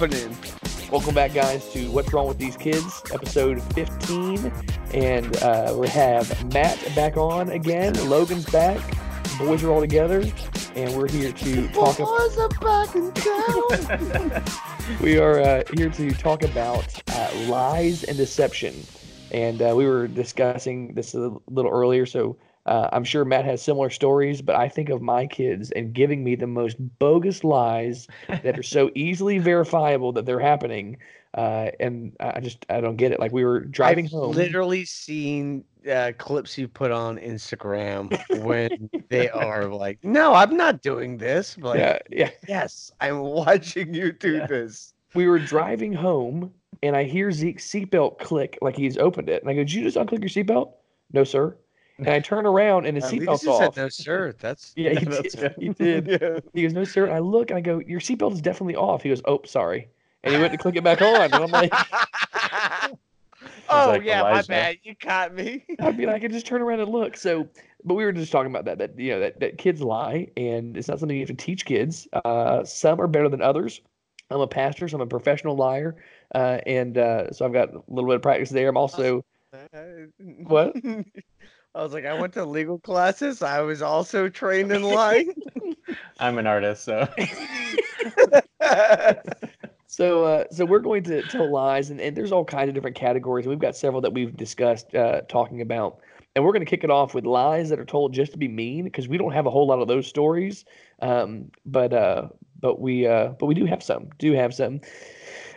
happening? Welcome back, guys, to What's Wrong with These Kids, episode 15. And uh, we have Matt back on again. Logan's back. Boys are all together. And we're here to talk Boys are back in town. We are uh, here to talk about uh, lies and deception. And uh, we were discussing this a little earlier, so uh, I'm sure Matt has similar stories, but I think of my kids and giving me the most bogus lies that are so easily verifiable that they're happening. Uh, and I just, I don't get it. Like we were driving I've home. literally seen uh, clips you put on Instagram when they are like, "No, I'm not doing this." Like, yeah, yeah. yes, I'm watching you do Yeah. this. We were driving home and I hear Zeke's seatbelt click like he's opened it. And I go, Did you just unclick your seatbelt? No, sir. And I turn around and his At least seatbelt's you said, no, sir. That's Yeah, he that's did. good. He did. yeah. He goes, No, sir. And I look and I go, Your seatbelt is definitely off. He goes, Oh, sorry. And he went to click it back on. And I'm like, oh like yeah, my bad. You caught me. I mean, I could just turn around and look. So, but we were just talking about that, that, you know, that, that kids lie and it's not something you have to teach kids. Uh, some are better than others. I'm a pastor, so I'm a professional liar. Uh, and uh, so I've got a little bit of practice there. I'm also, What? I was like, I went to legal classes. I was also trained in lying. I'm an artist, so So, uh, so we're going to tell lies, and, and there's all kinds of different categories. We've got several that we've discussed uh, talking about, and we're going to kick it off with lies that are told just to be mean, because we don't have a whole lot of those stories. Um, but uh, but we uh, but we do have some, do have some.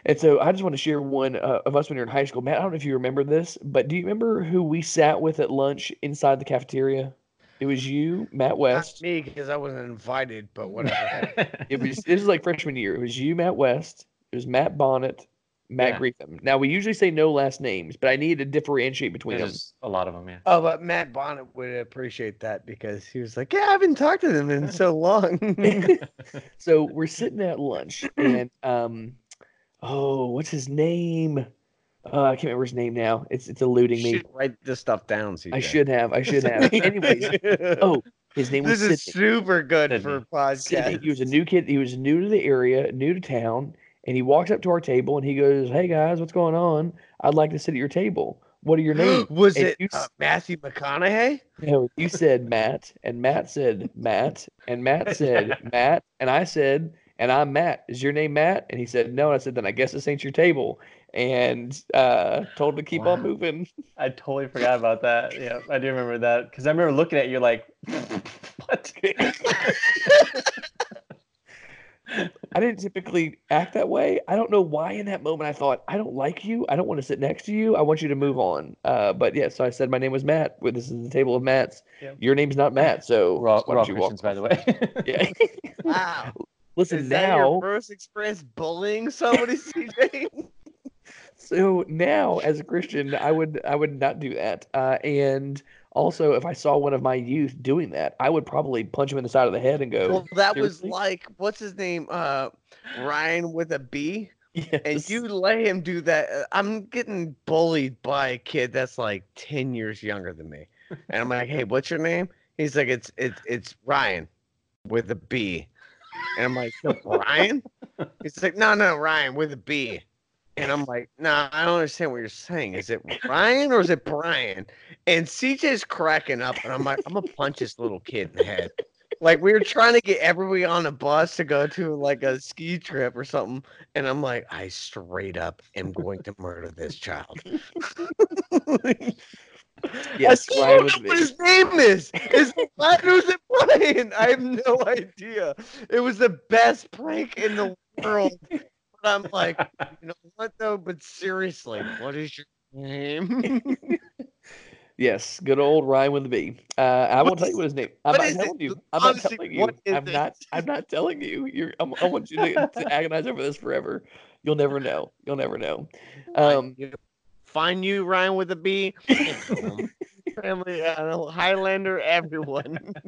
And so I just want to share one uh, of us when you're in high school. Matt, I don't know if you remember this, but do you remember who we sat with at lunch inside the cafeteria? It was you, Matt West. Not West. me because I wasn't invited, but whatever. It was this is like freshman year. It was you, Matt West. It was Matt Bonnet, Matt Yeah. Greetham. Now we usually say no last names, but I need to differentiate between them. a lot of them. Yeah. oh, but Matt Bonnet would appreciate that because he was like, "Yeah, I haven't talked to them in so long." so we're sitting at lunch, and um, oh, what's his name? Uh, I can't remember his name now. It's it's eluding you me. write this stuff down. CJ. I should have. I should have. Anyways, oh, his name was this is Sidney. super good Sydney. for Sidney, podcast. he was a new kid. He was new to the area, new to town, and he walks up to our table and he goes, "Hey guys, what's going on? I'd like to sit at your table. What are your names?" was And it you uh, Matthew McConaughey? No, you said Matt, and Matt said Matt, and Matt said Matt, and I said, and I'm Matt. Is your name Matt? And he said no. And I said, then I guess this ain't your table. And uh, told him to keep on moving. I totally forgot about that. Yeah, I do remember that because I remember looking at you like, what? I didn't typically act that way. I don't know why in that moment I thought, I don't like you. I don't want to sit next to you. I want you to move on. Uh, but yeah, so I said my name was Matt. Well, This is the table of Matt's. Yep. Your name's not Matt. So We're all, why we're all don't you walk Christians, by the way. Yeah. Wow. Listen Is now. first express bullying somebody, CJ? So now, as a Christian, I would I would not do that. Uh, and also, if I saw one of my youth doing that, I would probably punch him in the side of the head and go, well, that was like what's his name? Uh, Ryan with a B. And you let him do that. uh, I'm getting bullied by a kid that's like 10 years younger than me. And I'm like, hey, what's your name? He's like, it's it's it's Ryan with a B. And I'm like, "So Ryan? He's like, no, no, Ryan with a B. And I'm like, nah, I don't understand what you're saying. Is it Ryan or is it Brian? And CJ's cracking up, and I'm like, I'm gonna punch this little kid in the head. Like we were trying to get everybody on a bus to go to like a ski trip or something, and I'm like, I straight up am going to murder this child. Yes, I Ryan know what his name is. Is Ryan it Brian? I have no idea. It was the best prank in the world. But I'm like, you know what though? But seriously, what is your name? Yes, good old Ryan with a B. Uh, I won't tell you what his name. I'm not it? telling you. I'm not telling you. I'm it? not. I'm not telling you. You're. I'm, I want you to, to agonize over this forever. You'll never know. You'll never know. Um, You- Find you, Ryan with a B. Family, uh, Highlander, everyone.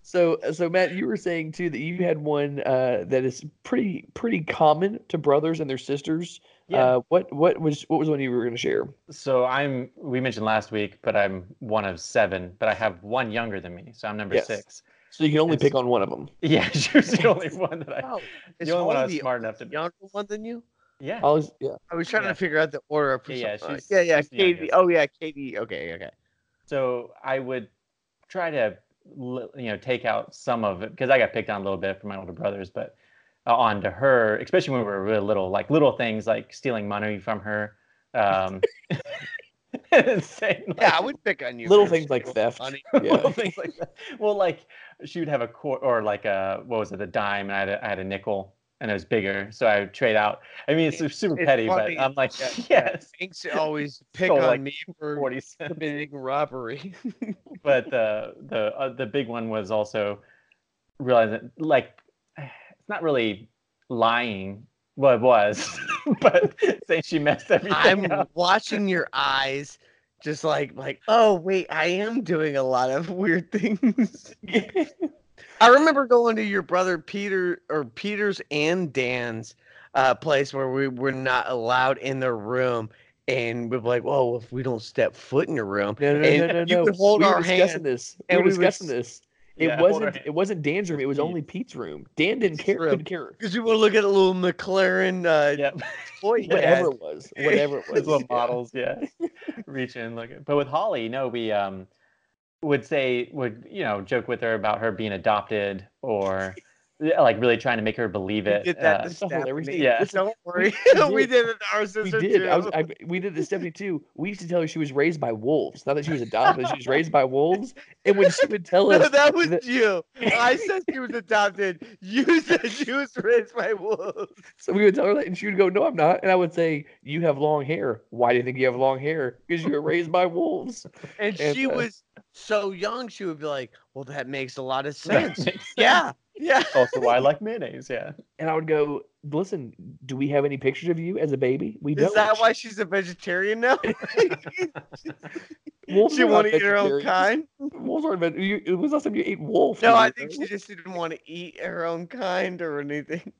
So, so Matt, you were saying too that you had one uh, that is pretty pretty common to brothers and their sisters. Yeah. Uh, what what was what was one you were going to share? So I'm. We mentioned last week, but I'm one of seven. But I have one younger than me, so I'm number Yes. six. So you can only It's- pick on one of them. Yeah, she was the only one that I. Oh, is the only one I was smart enough to. Be. Younger one than you? Yeah. I was, yeah. I was trying Yeah. to figure out the order. of Yeah, yeah, she's- yeah, yeah. she's Katie. Oh, yeah, Katie. Okay, okay. So I would try to, you know, take out some of it because I got picked on a little bit from my older brothers, but uh, onto her, especially when we were really little, like little things like stealing money from her. Um, and saying, Yeah, I would pick on you. Little things like theft. money. Yeah. little things like that. Well, like she would have a quarter or like a what was it, a dime, and I had a, I had a nickel, and it was bigger, so I would trade out. I mean, it's, super petty, funny. but I'm like, Yeah, yes, always pick on like, me for forty cents. committing robbery. but the the uh, the big one was also realizing like it's not really lying. Well, it was, but saying she messed everything I'm up. watching your eyes, just like like. Oh wait, I am doing a lot of weird things. I remember going to your brother Peter or Peter's and Dan's uh, place where we were not allowed in their room, and we were like, "Whoa, if we don't step foot in your room, No, no, no, And no, no. you no. would hold we were our discussing hand, this. We and were we discussing s- this. It Yeah, wasn't. her It wasn't Dan's room. It was only Pete's room. Dan didn't Pete's care. room. Couldn't care. because you want to look at a little McLaren uh, Yep. toy Whatever it was. Whatever it was. little models, yeah. Reach in, look. at- But with Holly, no, we um would say would you know joke with her about her being adopted or yeah, like really trying to make her believe We it. did that uh. Yeah. Don't worry. we we did. it our sister We did. I was. I, we did this Stephanie too. We used to tell her she was raised by wolves. Not that she was adopted, she was raised by wolves. And when she would tell No, us, that was that- you. I said she was adopted. You said she was raised by wolves. so we would tell her that, and she would go, "No, I'm not." And I would say, "You have long hair. Why do you think you have long hair? Because you were raised by wolves." And And, she uh, was so young, she would be like, Well, that makes a lot of sense. yeah. Yeah. Oh, also, why I like mayonnaise? Yeah. And I would go, "Listen, do we have any pictures of you as a baby? We Is don't." Is that why she's a vegetarian now? wolves she are not want to eat her own kind? Wolves aren't. Veg- you, it was last time you ate wolf. No, I think she just didn't want to eat her own kind or anything.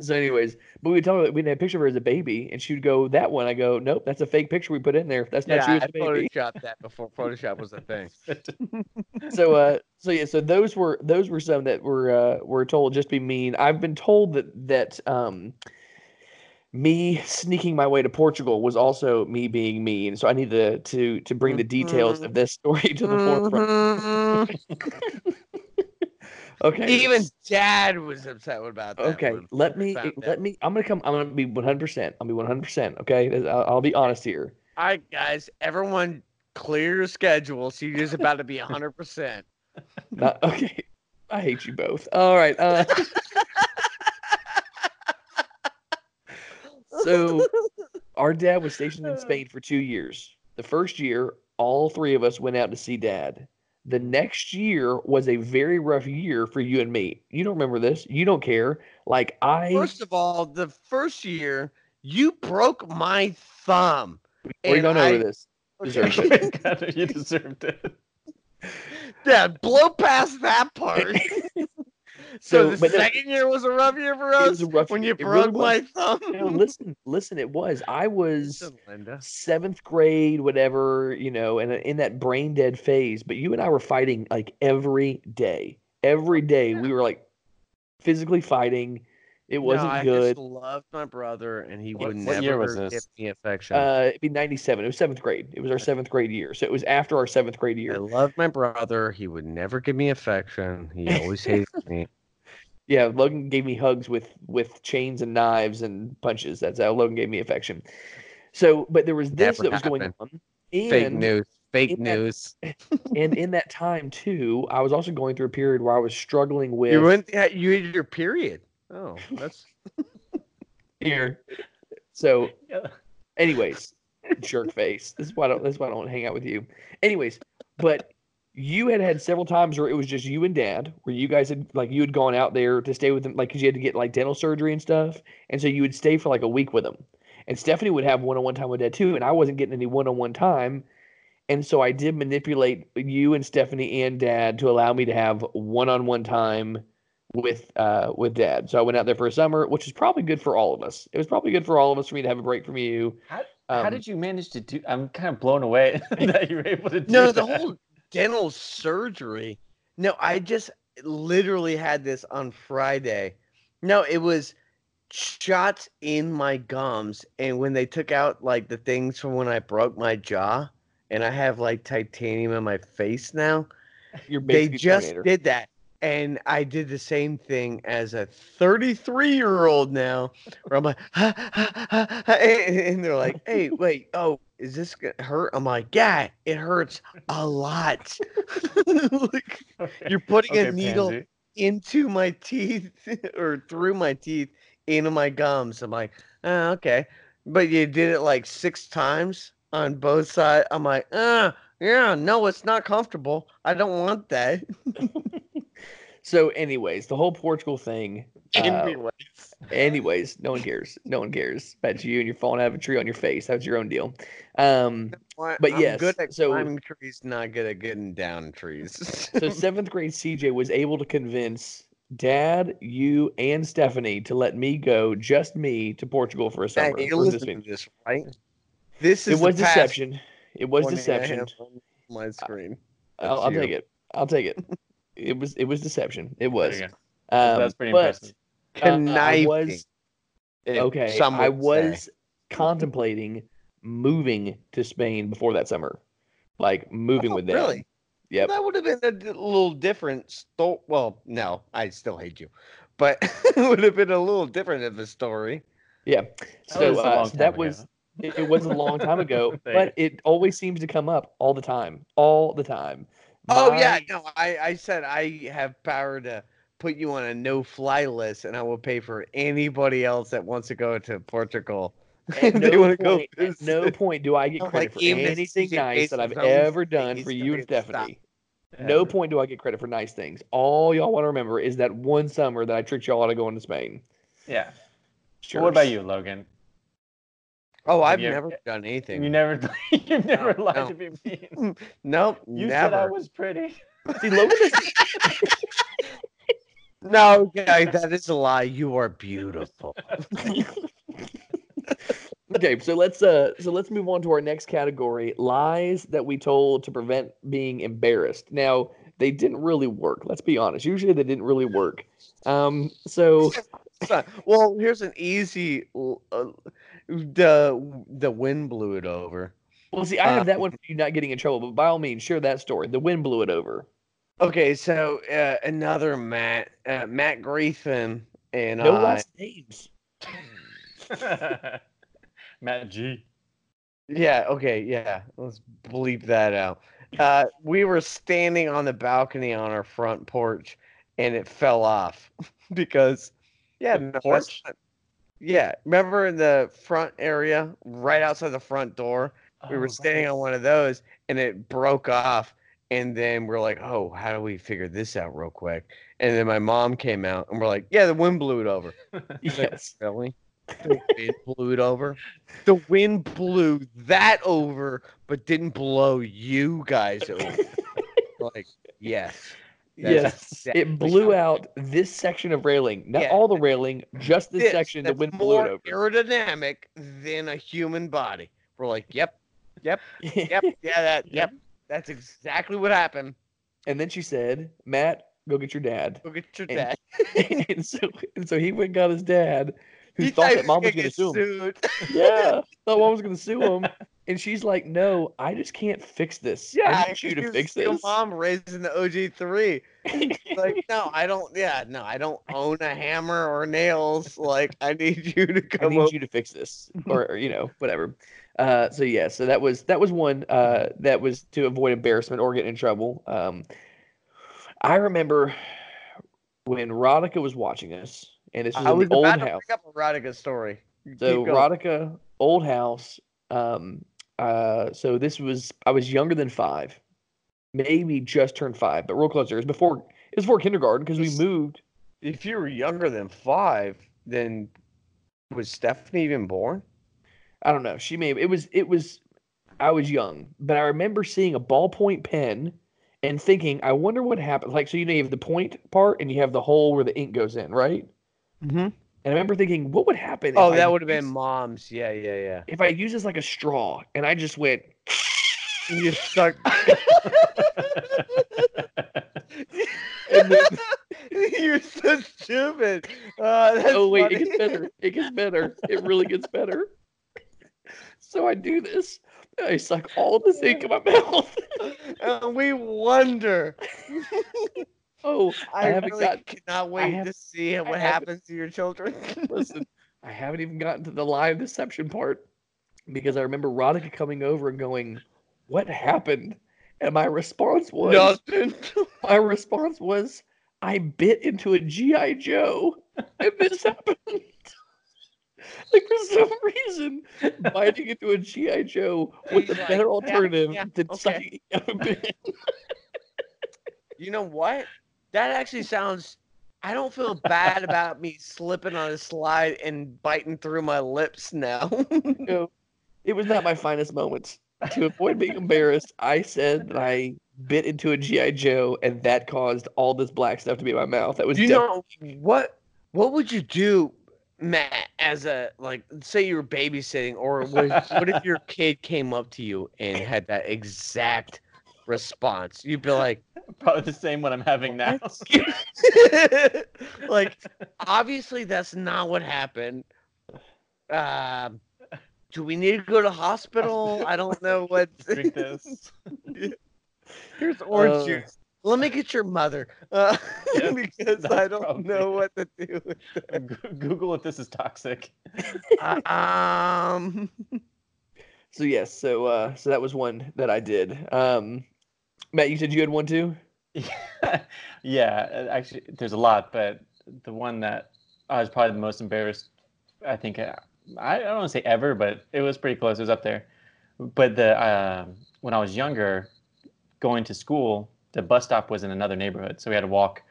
So, anyways, but we tell her we didn't a picture of her as a baby, and she would go, "That one." I go, "Nope, that's a fake picture we put in there. That's not Yeah, you as I a baby." photoshopped that before Photoshop was a thing. so, uh, so yeah, so those were those were some that were uh were told just be mean. I've been told that that um me sneaking my way to Portugal was also me being mean. So I need to to to bring the details of this story to the forefront. Okay. Even Dad was upset about that. Okay, let me let me. I'm gonna come. I'm gonna be 100. percent I'll be 100. percent Okay, I'll, I'll be honest here. All right, guys, everyone, clear your schedule. So you're just about to be hundred percent. Not okay. I hate you both. All right. Uh, so our dad was stationed in Spain for two years. The first year, all three of us went out to see dad. The next year was a very rough year for you and me. You don't remember this. You don't care. Like I, First of all, the first year you broke my thumb. we're and going I- over this. Deserved it. God, you deserved it. Yeah, blow past that part. so, So, the but no- second year was a rough year for It us was a rough when year. you It really broke my was. thumb. No, listen, listen. It was. I was. Seventh grade, whatever, you know, and in that brain dead phase. But you and I were fighting like every day. Every day we were like physically fighting. It wasn't no, I good. just loved my brother, and he What- would what never year was give me affection. Uh, it'd be '97. It was seventh grade. It was our seventh grade year, so it was after our seventh grade year. I loved my brother. He would never give me affection. He always hated me. Yeah, Logan gave me hugs with with chains and knives and punches. That's how Logan gave me affection. So, but there was this Never that was going happened. on. Fake news. Fake in that- news. and in that time too, I was also going through a period where I was struggling with You went. yeah, You had your period. Oh, that's here. So, anyways, jerk face. This is why I don't. This is why I don't hang out with you. Anyways, but you had had several times where it was just you and dad, where you guys had like you had gone out there to stay with them, like because you had to get like dental surgery and stuff, and so you would stay for like a week with them. And Stephanie would have one-on-one time with dad too, and I wasn't getting any one-on-one time. And so I did manipulate you and Stephanie and dad to allow me to have one-on-one time with uh with dad. So I went out there for a summer, which is probably good for all of us. It was probably good for all of us for me to have a break from you. How, how Um, did you manage to do? I'm kind of blown away that you were able to do no. The that. whole dental surgery. No, I just literally had this on Friday. No, it was shots in my gums, and when they took out like the things from when I broke my jaw, and I have like titanium in my face now. You're They just did that. And I did the same thing as a 33 year old now, where I'm like, "Ha, ha, ha, ha," and they're like, hey, wait, oh, is this gonna hurt? I'm like, yeah, it hurts a lot. Like, you're putting a needle pansy. into my teeth or through my teeth into my gums. I'm like, oh, okay. But you did it like six times on both sides. I'm like, uh, yeah, no, it's not comfortable. I don't want that. So, anyways, the whole Portugal thing. uh, Anyways. anyways, no one cares. No one cares about you and you're falling out of a tree on your face. That's your own deal. Um, but I'm yes, good at so- climbing trees, not good at getting down trees. so seventh grade CJ was able to convince Dad, you, and Stephanie to let me go, just me, to Portugal for a Hey, summer. you for listen to this, right? This it is the was deception. It was deception. on my screen. I'll, I'll take it. I'll take it. It was it was deception. It was. you. Um, That's pretty but, impressive. uh, I was okay. some I would say. was contemplating moving to Spain before that summer, like moving Oh, with them. really? Yep. That would have been a little different. Sto- well, no, I still hate you, but it would have been a little different of a story. Yeah. So, was a uh, long so time that ago. was it, it was a long time ago, but it always seems to come up all the time, all the time. Oh yeah, no, I I said I have power to put you on a no-fly list, and I will pay for anybody else that wants to go to Portugal. At They no, wanna go point, at no point do I get credit like, for anything nice that I've ever done for you and. Stephanie. No point do I get credit for nice things. All y'all want to remember is that one summer that I tricked y'all out of going to Spain. Yeah. Sure. What about you, Logan? Oh, I've you never done anything. You never, you've never No, lied no. to be mean. nope, You never. said I was pretty. See, Logan is No, guy, that is a lie. You are beautiful. okay. So let's uh, so let's move on to our next category: lies that we told to prevent being embarrassed. Now they didn't really work. Let's be honest. Usually they didn't really work. Um, so So- well, here's an easy. Uh, the the wind blew it over. well, see, I have that Um, one for you not getting in trouble, but by all means, share that story. The wind blew it over. Okay, so uh, another Matt, uh, Matt Griffin, and No I. last names. Matt G. Yeah, okay, yeah. Let's bleep that out. Uh, we were standing on the balcony on our front porch, and it fell off because, yeah, The no, that's porch? not- yeah. Remember in the front area, right outside the front door, we Oh, were standing on one of those, and it broke off. And then we're like, "Oh, how do we figure this out real quick?" And then my mom came out, and we're like, "Yeah, the wind blew it over." She's like, Yes. Really? The wind blew it over. The wind blew that over, but didn't blow you guys over. like, yes. That's Yes, exactly it blew out this section of railing, not Yeah. all the railing, just this This, section The wind blew it over. aerodynamic than a human body. We're like, yep, yep, yep, yeah, that, yep. That's exactly what happened. and then she said, "Matt, go get your dad." Go get your And- dad. and so, and so he went and got his dad, who He thought that mom was gonna sue him. Yeah, thought mom was going to sue him, and she's like, "No, I just can't fix this. Yeah, I need you to fix this." mom raising the OG3. like, no, I don't. Yeah, no, I don't own a hammer or nails. Like, I need you to I come need up. you to fix this, or, or, you know, whatever. Uh, so yeah, so that was that was one uh, that was to avoid embarrassment or get in trouble. Um, I remember when Rodica was watching us, and this was I in was old about to house. bring up a Rodica story. So. Rodica, old house. Um, uh, so this was I was younger than five, maybe just turned five, but real close. It was before it was before kindergarten because we moved. if you were younger than five, then was Stephanie even born? I don't know. She may have, it was it was I was young, but I remember seeing a ballpoint pen and thinking, I wonder what happened. Like so, you know, you have the point part and you have the hole where the ink goes in, right? Mm-hmm. And I remember thinking, what would happen? Oh, that would have been mom's. Yeah, yeah, yeah. if I use this like a straw and I just went. You and And then- You're so stupid. Uh, that's oh wait, it gets better. It gets better. It really gets better. So I do this. I suck all this ink in my mouth. and we wonder. Oh, I, I, haven't really got. cannot wait to see what happens to your children. Listen, I haven't even gotten to the live deception part because I remember Rodica coming over and going, "What happened?" And my response was, Nothing. my response was, "I bit into a GI Joe, and this happened." like for some reason, biting into a GI Joe was He's a like, better "Yeah, alternative yeah, than okay." sucking out a bit. You know what? That actually sounds. I don't feel bad about me slipping on a slide and biting through my lips now. No, it was not my finest moments. To avoid being embarrassed, I said that I bit into a GI Joe, and that caused all this black stuff to be in my mouth. That was you know what? What would you do, Matt? As a like, say you were babysitting, or what, what if your kid came up to you and had that exact response? You'd be like, Probably the same one I'm having now. like, obviously that's not what happened. Um, do we need to go to hospital? I don't know what. Drink this. Here's orange Uh, juice. Let me get your mother, uh, Yeah, because I don't probably know what to do. With Google if this is toxic. Uh, um, So yes, so uh, so that was one that I did. Um, Matt, you said you had one too. yeah, uh, actually, there's a lot, but the one that I was probably the most embarrassed, I think, uh, I, I don't want to say ever, but it was pretty close. It was up there. But the um when I was younger, going to school, the bus stop was in another neighborhood, so we had to walk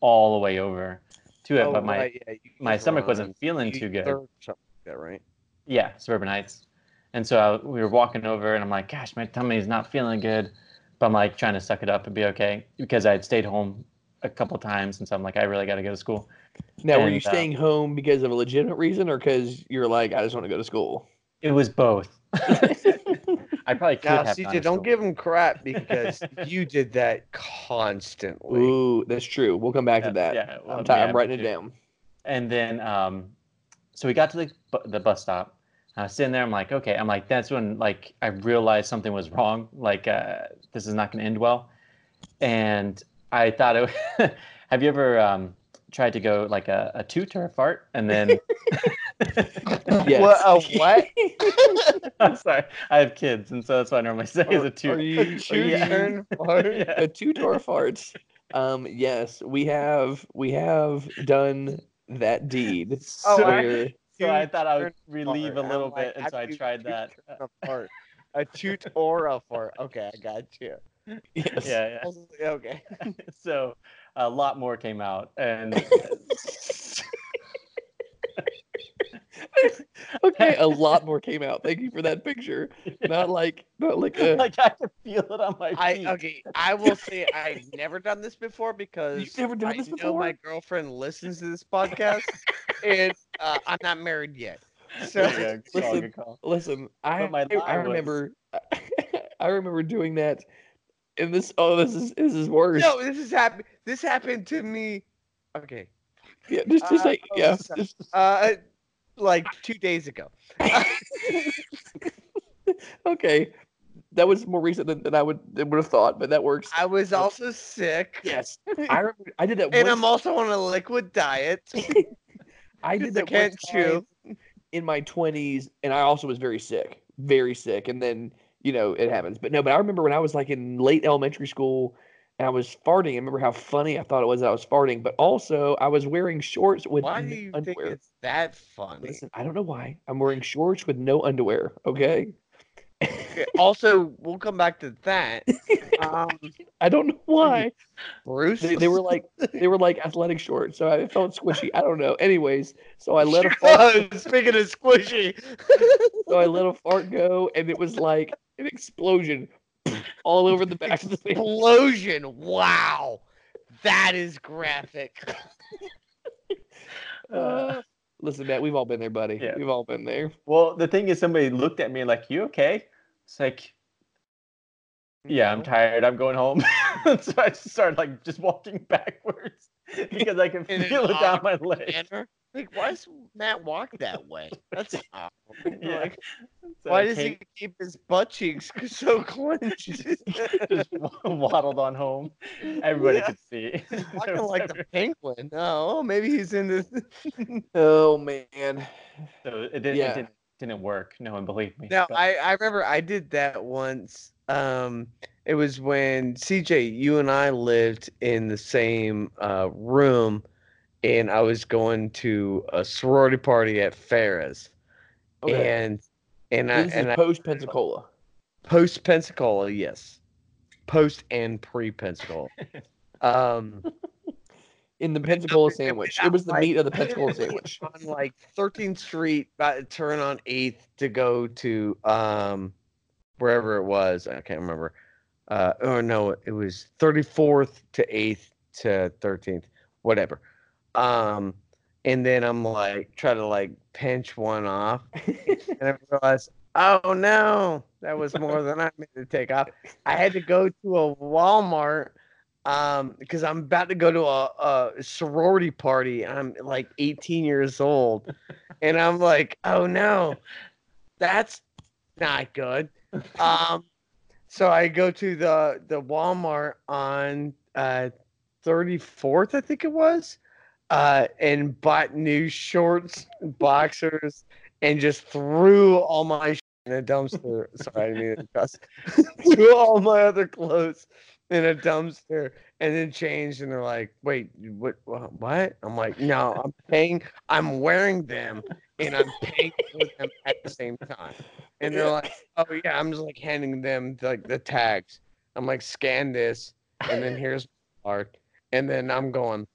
all the way over to it. oh, but my right, yeah, my stomach wasn't feeling too good. Third or something like that, right? Yeah, suburbanites. And so I, we were walking over, and I'm like, "Gosh, my tummy's not feeling good," but I'm like trying to suck it up and be okay because I had stayed home a couple times, and so I'm like, I really got to go to school. Now, were you And, uh, staying home because of a legitimate reason, or because you're like, I just want to go to school? It was both. I probably could Now, have. CJ, don't school. give him crap because you did that constantly. Ooh, that's true. We'll come back Yeah, to that. yeah, well, I'm, ti- yeah, I'm writing it down. And then, um, so we got to the bu- the bus stop. I was sitting there. I'm like, okay. I'm like, that's when like I realized something was wrong. Like, uh, this is not going to end well. And I thought it. have you ever um, tried to go like a, a toot or a fart, and then? Yes. What, a what? I'm sorry. I have kids, and so that's what I normally say is a Are toot. you, are Two you turn fart? Yeah. a two door farts? Um, yes, we have we have done that deed. Oh, I- where So I thought I would relieve a little bit, and so I tried that. a fart? A toot or a fart. Okay, I got you. yes. Yeah, like, Okay. So a lot more came out, and Okay, a lot more came out. Thank you for that picture. Not like not like a, like I can feel it on my I okay. I will say I've never done this before because You've never done I this know before? my girlfriend listens to this podcast, and uh, I'm not married yet. So Yeah, Listen. Listen, I my I, I remember I remember doing that and this oh this is this is worse. no, this has happened. This happened to me. Okay, Yeah, just just Uh, say oh, yeah. Just, uh, like two days ago. okay. That was more recent than, than I would than would have thought, but that works. I was also sick. Yes. I remember I did that and one I'm also on a liquid diet. I did that can't chew. in my 20s and I also was very sick, very sick and then, you know, it happens. But no, but I remember when I was like in late elementary school and I was farting. I remember how funny I thought it was that I was farting, but also I was wearing shorts with Why no do you think underwear. it's that funny? Listen, I don't know why. I'm wearing shorts with no underwear, okay? Okay, also, we'll come back to that. Um, I don't know why. Bruce, They, they were like they were like athletic shorts, so I felt squishy. I don't know. Anyways, so I let a fart, speaking of squishy, so I let a fart go, and it was like an explosion all over the back of the explosion! Wow, that is graphic. Uh, listen, Matt, we've all been there, buddy. Yeah. We've all been there. Well, the thing is, somebody looked at me like, "You okay?" It's like, Yeah, I'm tired. I'm going home. so I started like just walking backwards because I can In feel it down my leg. manner. Like, why does Matt walk that way? That's awkward. Yeah. Like, So why I does came- he keep his butt cheeks so clenched? just waddled on home? Everybody Yeah. could see. Walking was like the every- penguin. Oh, maybe he's into. Oh man. so it didn't, Yeah. it didn't didn't work. No one believed me. Now but- I I remember I did that once. Um, it was when CJ, you and I lived in the same uh, room, and I was going to a sorority party at Ferris, Okay. and and I and post Pensacola. post Pensacola, yes, post and pre Pensacola. um, In the Pensacola sandwich. It was the meat of the Pensacola sandwich. on like 13th Street, turn on 8th to go to um wherever it was. I can't remember. Uh, or no, it was 34th to 8th to 13th, whatever. Um, and then I'm like, try to like pinch one off, and I realized, oh no, that was more than I meant to take off. I had to go to a Walmart um because i'm about to go to a, a sorority party and i'm like 18 years old and i'm like oh no that's not good um so i go to the the walmart on uh 34th i think it was uh and bought new shorts boxers and just threw all my in a dumpster. Sorry i mean to threw all my other clothes in a dumpster and then changed and they're like wait what what? I'm like no i'm paying i'm wearing them and i'm paying for them at the same time and they're like oh yeah i'm just like handing them like the tags i'm like scan this and then here's card and then i'm going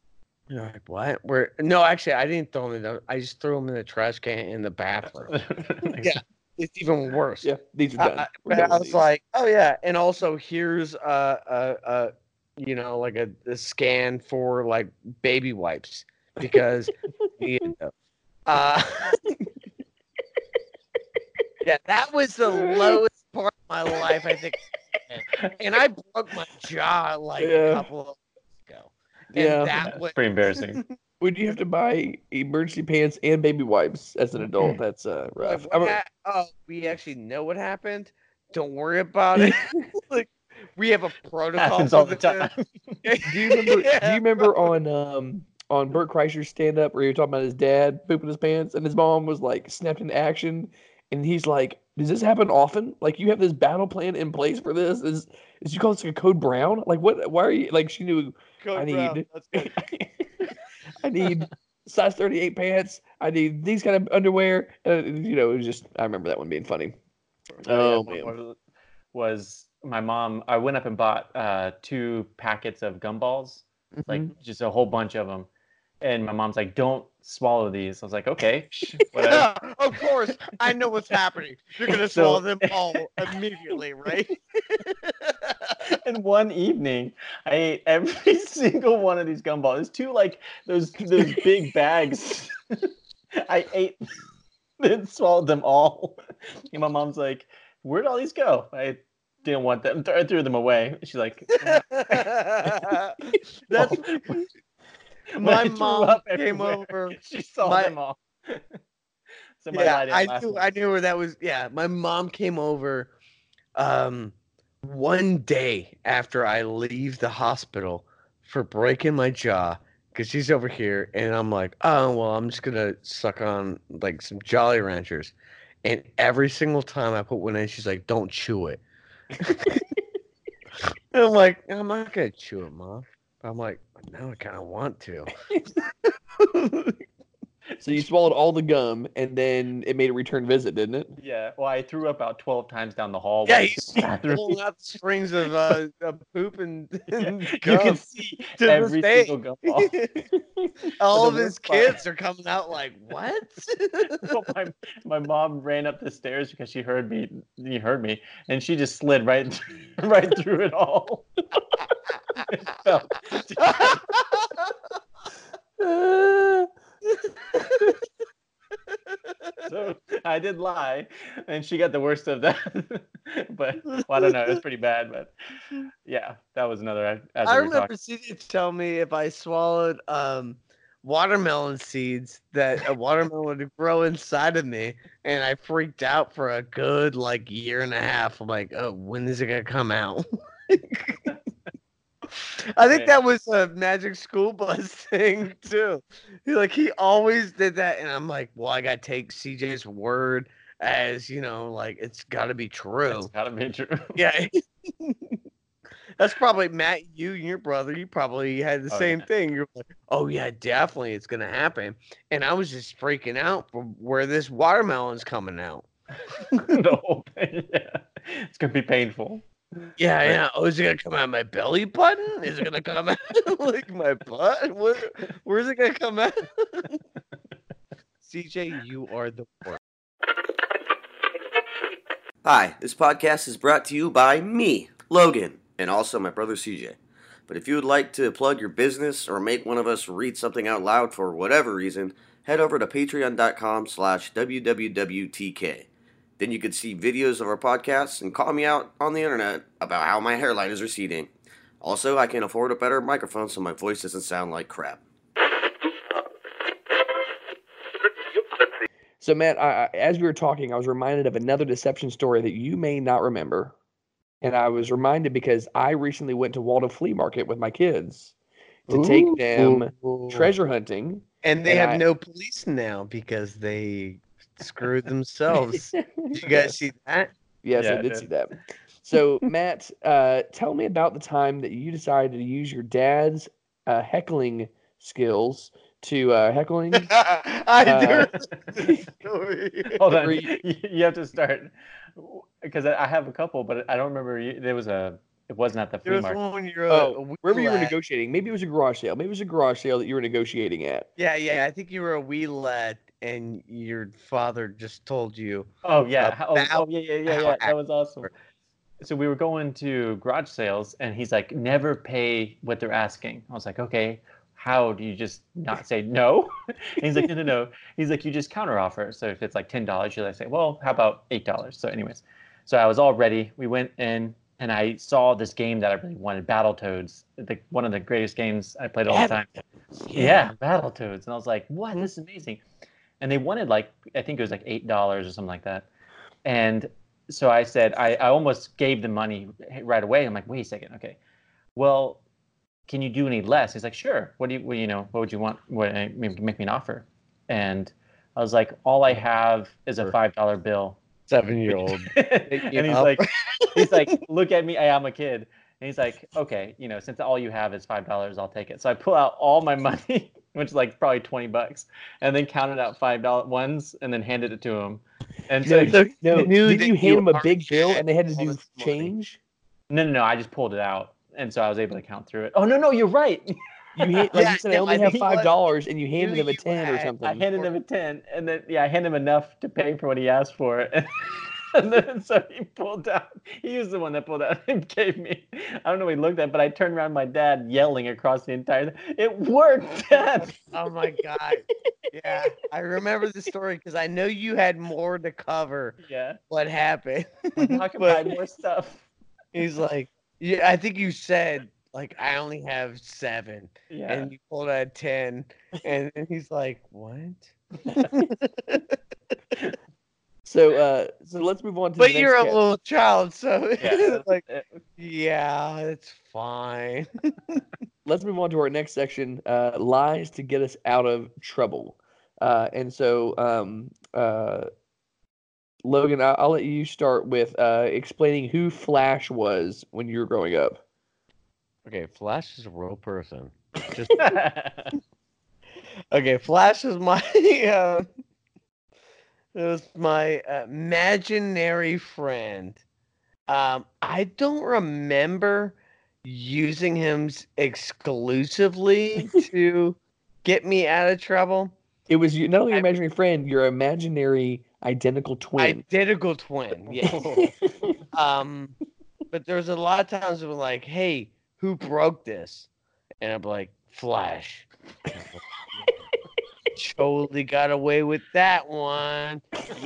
you're like what where no actually i didn't throw them in the i just threw them in the trash can in the bathroom Yeah. it's even worse yeah, these are done. I, but I was these. like, oh yeah, and also here's a, a, a you know like a, a scan for like baby wipes because you know, uh, yeah, that was the lowest part of my life I think, and I broke my jaw like Yeah. a couple of weeks ago. And Yeah. that That's was pretty embarrassing. Would you have to buy emergency pants and baby wipes as an adult? That's uh, rough. what I'm a- hap- oh, we actually know what happened. Don't worry about it. like we have a protocol. Happens all the time. do you remember? Do you remember on um on Bert Kreischer's stand up where he was talking about his dad pooping his pants and his mom was like snapped into action and he's like, "Does this happen often? Like you have this battle plan in place for this? Is is you call this like a code brown? Like what? Why are you like?" She knew Code I need-. I need size 38 pants. I need these kind of underwear. Uh, you know, it was just, I remember that one being funny. Oh, yeah, man. was- my mom? I went up and bought uh, two packets of gumballs, like Mm-hmm. just a whole bunch of them. And my mom's like, "Don't swallow these." I was like, "Okay, whatever." Yeah, of course. I know what's happening. You're gonna So- swallow them all immediately, right? and one evening, I ate every single one of these gumballs. It's two like those those big bags. I ate and swallowed them all. And my mom's like, "Where'd all these go?" I didn't want them. I threw them away. She's like, That's When oh, my mom came over. She saw My- them all. Somebody yeah, I knew. I knew where that was. Yeah, my mom came over, um, one day after I leave the hospital for breaking my jaw because she's over here, and I'm like, oh well, I'm just gonna suck on like some Jolly Ranchers, and every single time I put one in, she's like, don't chew it. I'm like, I'm not gonna chew it, mom. But I'm like, now I kind of want to. So you swallowed all the gum and then it made a return visit, didn't it? Yeah, well, I threw up about twelve times down the hall. Yeah, while he's pulling out the strings of uh, of poop and, and you gum. can see this every day. single gumball. All of his kids are coming out like, what? Well, my, my mom ran up the stairs because she heard me. She heard me, and she just slid right, right through it all. It so I did lie, and she got the worst of that. but well, I don't know. It was pretty bad, but yeah, that was another. As I we remember talking. CJ tell me if I swallowed um watermelon seeds that a watermelon would grow inside of me, and I freaked out for a good like year and a half. I'm like, oh, when is it gonna come out? I think that was a magic school bus thing too. He like he always did that, and I'm like, well, I gotta take CJ's word as you know, like it's gotta be true. It's gotta be true. Yeah. That's probably Matt, you and your brother, you probably had the Oh, same yeah. thing. You're like, oh yeah, definitely it's gonna happen. And I was just freaking out from where this watermelon's coming out. the whole thing. Yeah. It's gonna be painful. Yeah, Right. yeah. Oh, is it gonna come out my belly button? Is it gonna come out like my butt? Where, where's it gonna come out? CJ, you are the worst. Hi, this podcast is brought to you by me, Logan, and also my brother CJ. But if you would like to plug your business or make one of us read something out loud for whatever reason, head over to patreon.com slash www.tk. Then you can see videos of our podcasts and call me out on the internet about how my hairline is receding. Also, I can afford a better microphone so my voice doesn't sound like crap. So, Matt, I, I, as we were talking, I was reminded of another deception story that you may not remember. And I was reminded because I recently went to Waldo Flea Market with my kids to take them treasure hunting. And they and have I- no police now because they screwed themselves. Did you guys see that? Yes, Yeah, I I did did. see that. So, Matt, uh, tell me about the time that you decided to use your dad's uh, heckling skills to uh, heckling. I Uh, do. Story. Hold on, you, you have to start because I I have a couple, but I don't remember. There was a. It wasn't at the There flea market. one when you're a, Oh, a wee wherever you were lad. negotiating, maybe it was a garage sale. Maybe it was a garage sale that you were negotiating at. Yeah, yeah. I think you were a wee lad, and your father just told you. Oh yeah. Oh, oh yeah, yeah, yeah, yeah. That was awesome. So we were going to garage sales, and he's like, "Never pay what they're asking." I was like, "Okay, how do you just not say no?" he's like, "No, no, no." He's like, "You just counter offer. So if it's like ten dollars, you like say, well, how about eight dollars?" So, anyways, so I was all ready. We went in, and I saw this game that I really wanted, Battletoads, the, one of the greatest games I played all the time. Yeah, Battletoads. And I was like, what? This is amazing. And they wanted like, I think it was like $8 or something like that. And so I said, I, I almost gave the money right away. I'm like, wait a second. Okay. Well, can you do any less? He's like, sure. What do you, what, you know, what would you want? What, uh, maybe make me an offer. And I was like, all I have is a $5 bill. Seven-year-old. and he's up. like, he's like, look at me, I am a kid. And he's like, okay, you know, since all you have is five dollars, I'll take it. So I pull out all my money, which is like probably twenty bucks, and then counted out five dollar ones, and then handed it to him. And so, No, So No, you knew did you hand them a big bill and they had to do change? no, no, no, I just pulled it out, and so I was able to count through it. Oh no, no, you're right. You hand, like Yeah, you said, I only I have five dollars, and you handed him a ten or had- I something. I handed him a ten, and then yeah, I handed him enough to pay for what he asked for. And then so he pulled out. He was the one that pulled out and gave me. I don't know what he looked at, but I turned around, my dad yelling across the entire. It worked, oh, Dad. Oh my god. Yeah, I remember the story because I know you had more to cover Yeah. what happened. Buy But more stuff? he's like, yeah, I think you said like I only have seven, Yeah. and you pulled out ten, and, and he's like, what? So, uh, so let's move on to. But the you're a next cat- little child, so Yeah. like, yeah, it's fine. let's move on to our next section uh, lies to get us out of trouble uh, and so um, uh, logan I'll, I'll let you start with uh, explaining who flash was when you were growing up Okay, Flash is a real person. Just okay. Flash is my uh, it was my uh, imaginary friend. Um, I don't remember using him exclusively to get me out of trouble. it was you, not only your I- imaginary friend your imaginary identical twin Identical twin. Yeah. um, but there was a lot of times was like, "Hey, who broke this?" And I'm like, "Flash." totally got away with that one.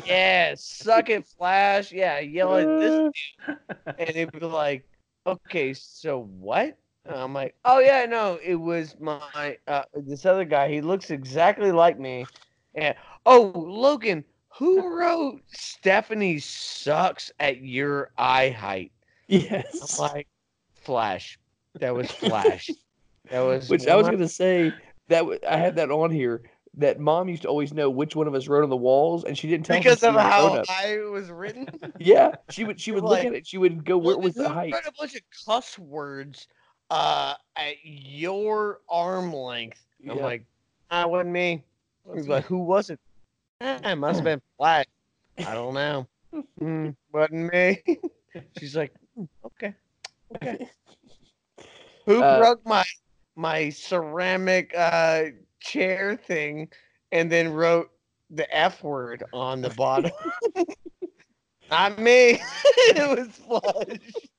Yeah, suck it, Flash. Yeah, yell at this dude. And he'd be like, okay, so what? And I'm like, oh yeah, no, it was my uh, this other guy. He looks exactly like me. And oh, Logan, who wrote Stephanie sucks at your eye height? Yes. I'm like, Flash. That was Flash. that was Which I was gonna say that w- I had that on here. That mom used to always know which one of us wrote on the walls, and she didn't tell us because of we were grown how. I was written. Yeah, she would. She would Like, look at it. She would go, "Where was the height?" wrote a bunch of cuss words uh, at your arm length. I'm like, ah, wasn't me. He's like, who was it? Eh, it must have been Flash. I don't know. Hmm, wasn't me. She's like, "Hmm, okay, okay. Who Uh, broke my my ceramic uh, chair thing and then wrote the F word on the bottom? Not me. it was Flash.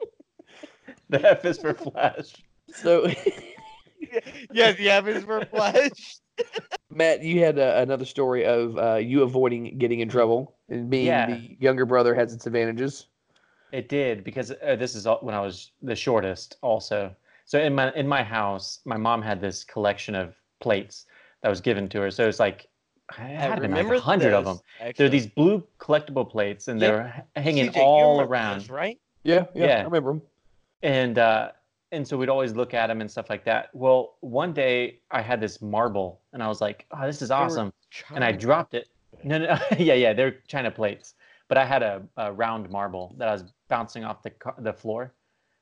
The F is for Flash. So, yes, the F is for Flash. Matt, you had uh, another story of uh, you avoiding getting in trouble, and being Yeah. the younger brother has its advantages. It did because uh, this is all- when I was the shortest. Also, so in my in my house, my mom had this collection of plates that was given to her. So it's like I had been like a hundred of them. They're these blue collectible plates, and Yeah. they're hanging CJ, all around. those, right? Yeah, yeah, Yeah. I remember them. and uh and so we'd always look at them and stuff like that well one day i had this marble and i was like oh this is awesome and i dropped it no no yeah yeah they're china plates but i had a, a round marble that i was bouncing off the ca- the floor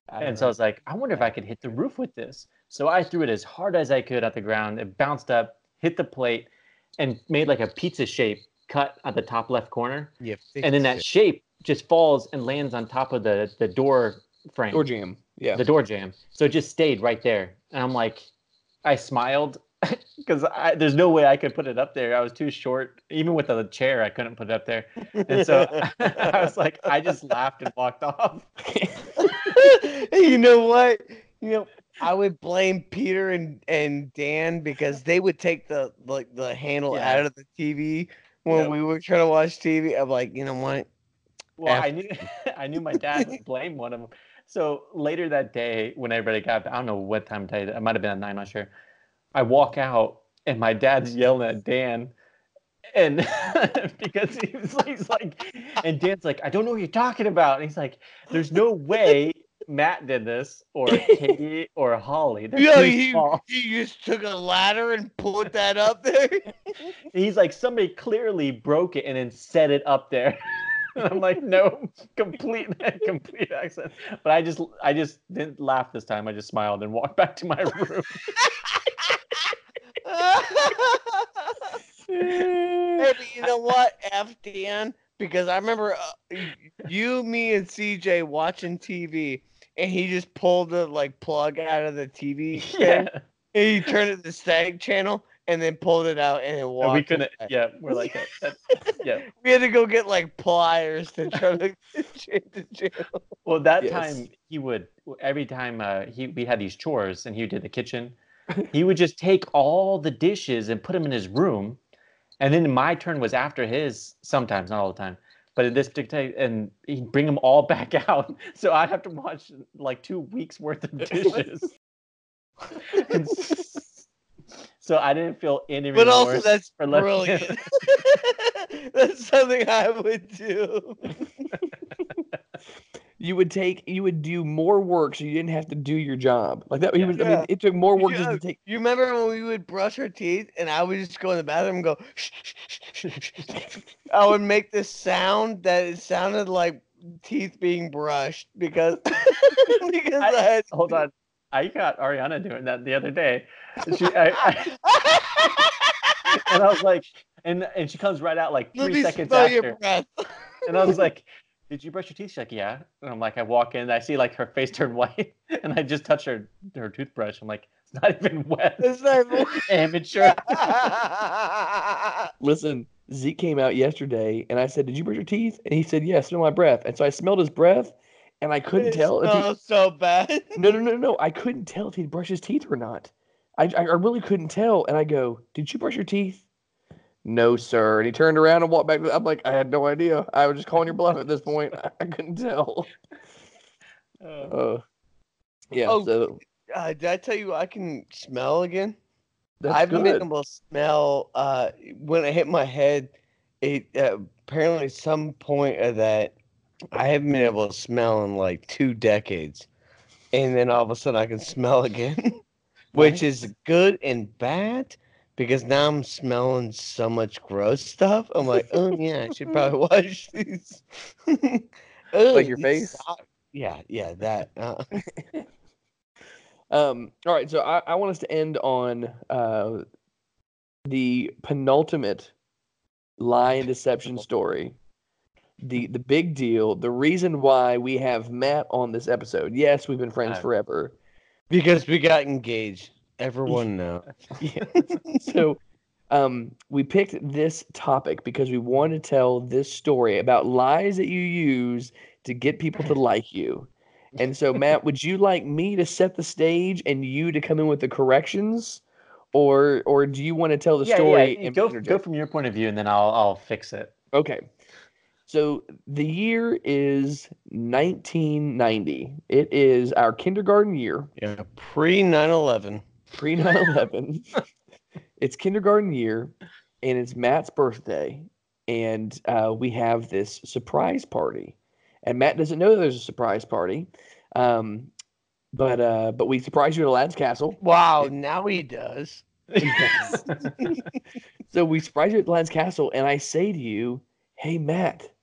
and so i was like i wonder if i could hit the roof with this so i threw it as hard as i could at the ground it bounced up hit the plate and made like a pizza shape cut at the top left corner You and then that shape just falls and lands on top of the the door frame Door jamb. Yeah. the door jamb. So it just stayed right there. And I'm like, I smiled because there's no way I could put it up there. I was too short. Even with a chair, I couldn't put it up there. And so I was like, I just laughed and walked off. you know what? You know, I would blame Peter and, and Dan because they would take the like the handle Yeah. out of the TV when Yep. we were trying to watch TV. I'm like, you know what? Well, F- I knew I knew my dad would blame one of them. So later that day, when everybody got, I don't know what time day, it might have been at night, I'm not sure. I walk out and my dad's yelling at Dan. And because he was, he's like, and Dan's like, I don't know what you're talking about. And he's like, there's no way Matt did this or Katie or Holly. Yeah, he, he just took a ladder and put that up there. He's like, somebody clearly broke it and then set it up there. And I'm like, no, complete, complete accident. But I just, I just didn't laugh this time. I just smiled and walked back to my room. Hey, you know what? F Dan, because I remember uh, you, me, and CJ watching TV, and he just pulled the like plug out of the TV. yeah, and he turned it to the stag channel, and then pulled it out, and and walked. we couldn't. away. Yeah, we're like, that, that- yeah. We had to go get like pliers to try to change the channel. Well, that Yes. time he would every time uh, he we had these chores and he did the kitchen, he would just take all the dishes and put them in his room, and then my turn was after his. Sometimes, not all the time, but in this particular, and he'd bring them all back out. So I'd have to watch like two weeks worth of dishes. And so I didn't feel any But also, that's for brilliant. that's something I would do. You would take, you would do more work, so you didn't have to do your job. Like that. He Yeah. was. I mean, it took more work just Yeah. to uh, take. You remember when we would brush our teeth and I would just go in the bathroom and go. I would make this sound that it sounded like teeth being brushed because because I, I- had Hold on, I got Ariana doing that the other day. She, I, I, and I was like, and and she comes right out like three seconds after, your breath. and I was like, "Did you brush your teeth?" She's like, "Yeah." And I'm like, I walk in, I see like her face turn white, and I just touch her her toothbrush. I'm like, it's not even wet. It's not even- Amateur. Listen, Zeke came out yesterday, and I said, "Did you brush your teeth?" And he said, "Yeah, smell my breath." And so I smelled his breath, and I couldn't It tell if he. so bad. No, no, no, no. I couldn't tell if he'd brushed his teeth or not. I, I I really couldn't tell. And I go, "Did you brush your teeth?" No, sir. And he turned around and walked back. To, I'm like, I had no idea. I was just calling your bluff at this point. I, I couldn't tell. Uh, Uh, yeah. Oh, so Uh, did I tell you I can smell again? that's I've good. been able to smell uh, when I hit my head. It uh, apparently some point of that I haven't been able to smell in like two decades, and then all of a sudden I can smell again, which is good and bad because now I'm smelling so much gross stuff. I'm like, oh yeah, I should probably wash these. Ugh, Like your face? socks- Yeah, yeah, that. Uh, Um, all right, so I, I want us to end on uh, the penultimate lie and deception story. The the big deal, the reason why we have Matt on this episode. Yes, we've been friends forever. because we got engaged. Everyone know. Yeah. so um, we picked this topic because we want to tell this story about lies that you use to get people to like you. And so, Matt, would you like me to set the stage and you to come in with the corrections, or or do you want to tell the yeah, story? yeah. and Go go from your point of view, and then I'll I'll fix it. Okay. So the year is 1990. It is our kindergarten year. Yeah, pre 9 11. Pre 9 11. it's kindergarten year, and it's Matt's birthday, and uh, we have this surprise party. And Matt doesn't know there's a surprise party, um, but uh, but we surprise you at Aladdin's castle. Wow, now he does. So we surprise you at Aladdin's castle, and I say to you, "Hey Matt,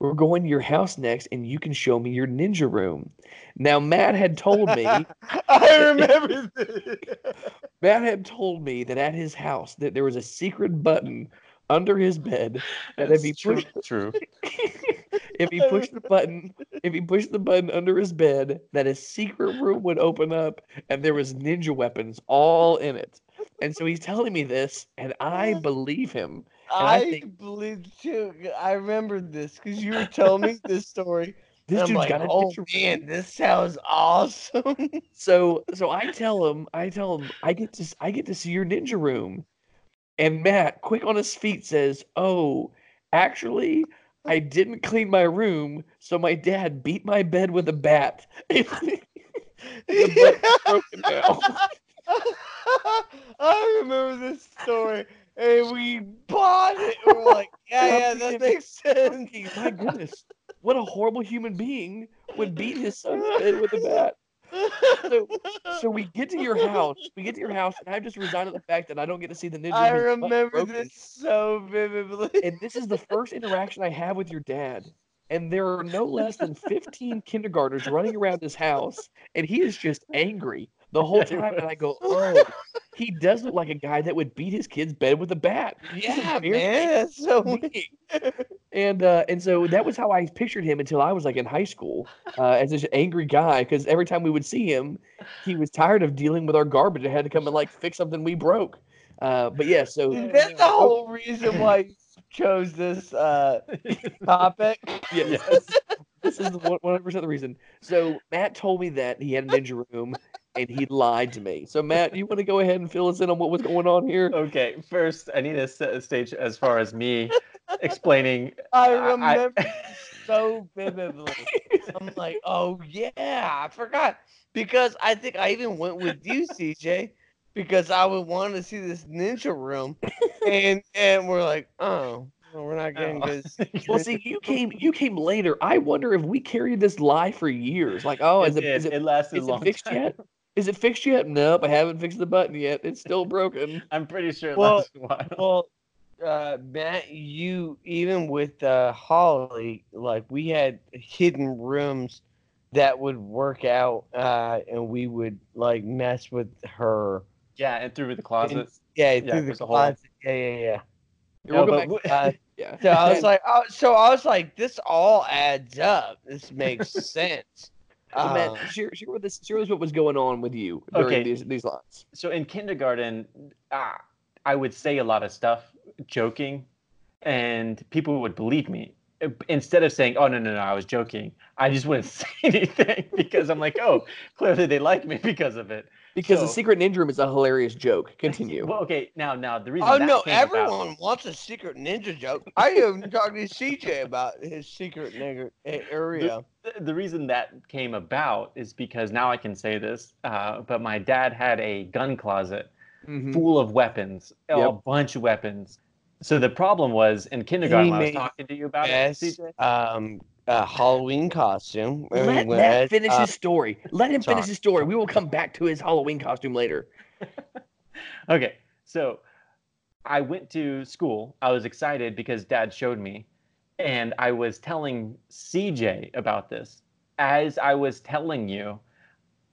we're going to your house next, and you can show me your ninja room." Now Matt had told me. I remember this. Matt had told me that at his house that there was a secret button under his bed that if he It's true, pushed true. if he pushed the button if he pushed the button under his bed that his secret room would open up and there was ninja weapons all in it. And so he's telling me this and I believe him. I think- believe too. I remember this because you were telling me this story. This dude's like, got a oh room." man, this sounds awesome. So so I tell him, I tell him, I get to I get to see your ninja room. And Matt, quick on his feet, says, Oh, actually, I didn't clean my room, so my dad beat my bed with a bat. the bed's broken now. I remember this story, and we bought it. and We're like, yeah, yeah, that makes sense. My goodness, what a horrible human being would beat his son's bed with a bat. So, so we get to your house. We get to your house, and I've just resigned to the fact that I don't get to see the ninja. I remember this so vividly. and this is the first interaction I have with your dad. And there are no less than 15 kindergartners running around his house, and he is just angry the whole time. And I go, Oh, he does look like a guy that would beat his kid's bed with a bat. Yeah, man, that's so mean. And uh, and so that was how I pictured him until I was like in high school uh, as this angry guy. Because every time we would see him, he was tired of dealing with our garbage and had to come and like fix something we broke. Uh, but yeah, so That's the whole reason why you chose this uh, topic. Yeah, yes. this is the one hundred percent the reason. So Matt told me that he had a ninja room, and he lied to me. So Matt, you want to go ahead and fill us in on what was going on here? Okay, first I need to set a stage as far as me explaining. I uh, I- remember so vividly. I'm like, oh yeah, I forgot because I think I even went with you, CJ, because I would want to see this ninja room, and and we're like, oh, well, we're not getting Oh. this. Well, see, you came you came later. I wonder if we carried this lie for years. Like, oh, is it, did. is it, it lasted is a it long fixed time. yet? Is it fixed yet? Nope, I haven't fixed the button yet. It's still broken. I'm pretty sure it Well- lasted a while. Well, uh, Matt, you even with uh, Holly, like we had hidden rooms that would work out, uh, and we would like mess with her. yeah, and through the closet. Yeah, Yeah, through the there's a hole. closet. Yeah, yeah, yeah. We'll but Uh, Yeah. so I was like, oh, so I was like, this all adds up. This makes sense. So, Matt, share, share with us, share with us what was going on with you during Okay. these these lines. so in kindergarten, ah, I would say a lot of stuff, joking, and people would believe me. uh, instead of saying, "Oh no, no, no, I was joking," I just wouldn't say anything because I'm like, "Oh, clearly they like me because of it." Because the secret ninja room is a hilarious joke. Continue. Well, okay, now, now the reason. Oh that no! came about- Everyone wants a secret ninja joke. I even talked to CJ about his secret ninja area. the- the reason that came about is because now I can say this, uh, but my dad had a gun closet Mhm. full of weapons, a bunch of weapons. So the problem was in kindergarten, He when I was talking to you about it, CJ. um, uh, Halloween costume. where he Let went Matt as, finish uh, his story. Let him finish his story. We will come back to his Halloween costume later. Okay, so I went to school. I was excited because dad showed me, and I was telling CJ about this. As I was telling you,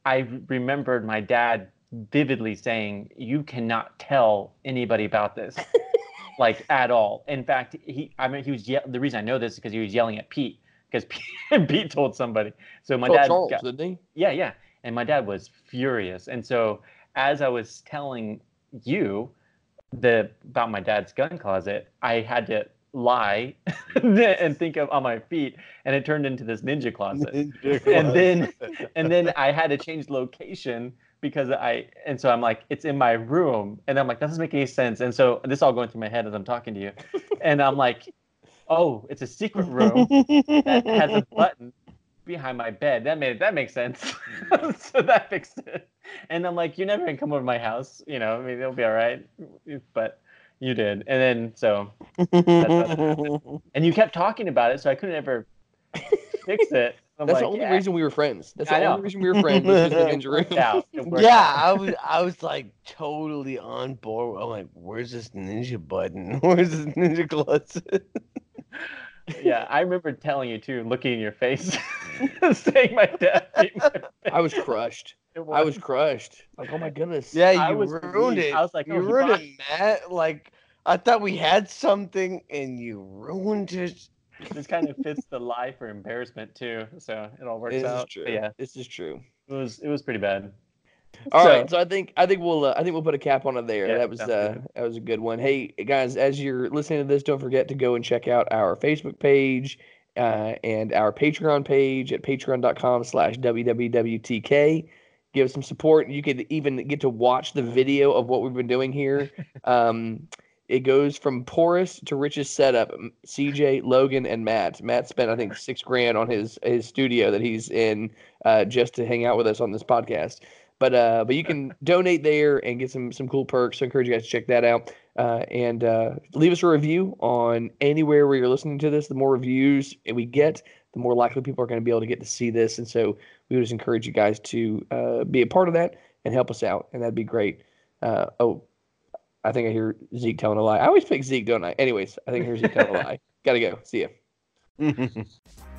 I remembered my dad vividly saying, "You cannot tell anybody about this." like at all. In fact, he I mean he was ye- the reason I know this is because he was yelling at Pete because Pete, Pete told somebody. So my oh, dad Charles, got- didn't he? yeah, yeah. And my dad was furious. And so as I was telling you the about my dad's gun closet, I had to lie and think of on my feet and it turned into this ninja closet. And then and then I had to change location because I and so I'm like, it's in my room. And I'm like, that doesn't make any sense. And so this is all going through my head as I'm talking to you. And I'm like, oh, it's a secret room that has a button behind my bed. That made that makes sense. so that fixed it. And I'm like, you're never gonna come over to my house, you know. I mean, it'll be all right. But you did, and then so, and you kept talking about it, so I couldn't ever fix it. I'm That's the only yeah, reason we were friends. That's the know. only reason we were friends. Was 'cause of the ninja room. out. Yeah. I was I was like totally on board. I'm like, where's this ninja button? Where's this ninja closet? Yeah. I remember telling you too, looking in your face, saying my dad. beat my I was crushed. It I was crushed. Like, oh my goodness. Yeah, I you was ruined relieved. it. I was like, you oh, ruined brought- it, Matt. Like I thought we had something, and you ruined it. this kind of fits the lie for embarrassment too, so it all works This is out. true. But yeah, This is true. it was it was pretty bad. All So- right, so I think I think we'll uh, I think we'll put a cap on it there. Yeah, that was uh, that was a good one. Hey guys, as you're listening to this, don't forget to go and check out our Facebook page uh, and our Patreon page at patreon.com/slash wwwtk. Give us some support. You could even get to watch the video of what we've been doing here. Um, it goes from poorest to richest setup. CJ, Logan, and Matt. Matt spent I think six grand on his his studio that he's in uh, just to hang out with us on this podcast. But uh, but you can donate there and get some some cool perks. So I encourage you guys to check that out. Uh, and uh, leave us a review on anywhere where you're listening to this. The more reviews we get, the more likely people are going to be able to get to see this. And so we would just encourage you guys to uh, be a part of that and help us out, and that'd be great. Uh, oh, I think I hear Zeke telling a lie. I always pick Zeke, don't I? Anyways, I think I hear Zeke telling a lie. Gotta go. See ya.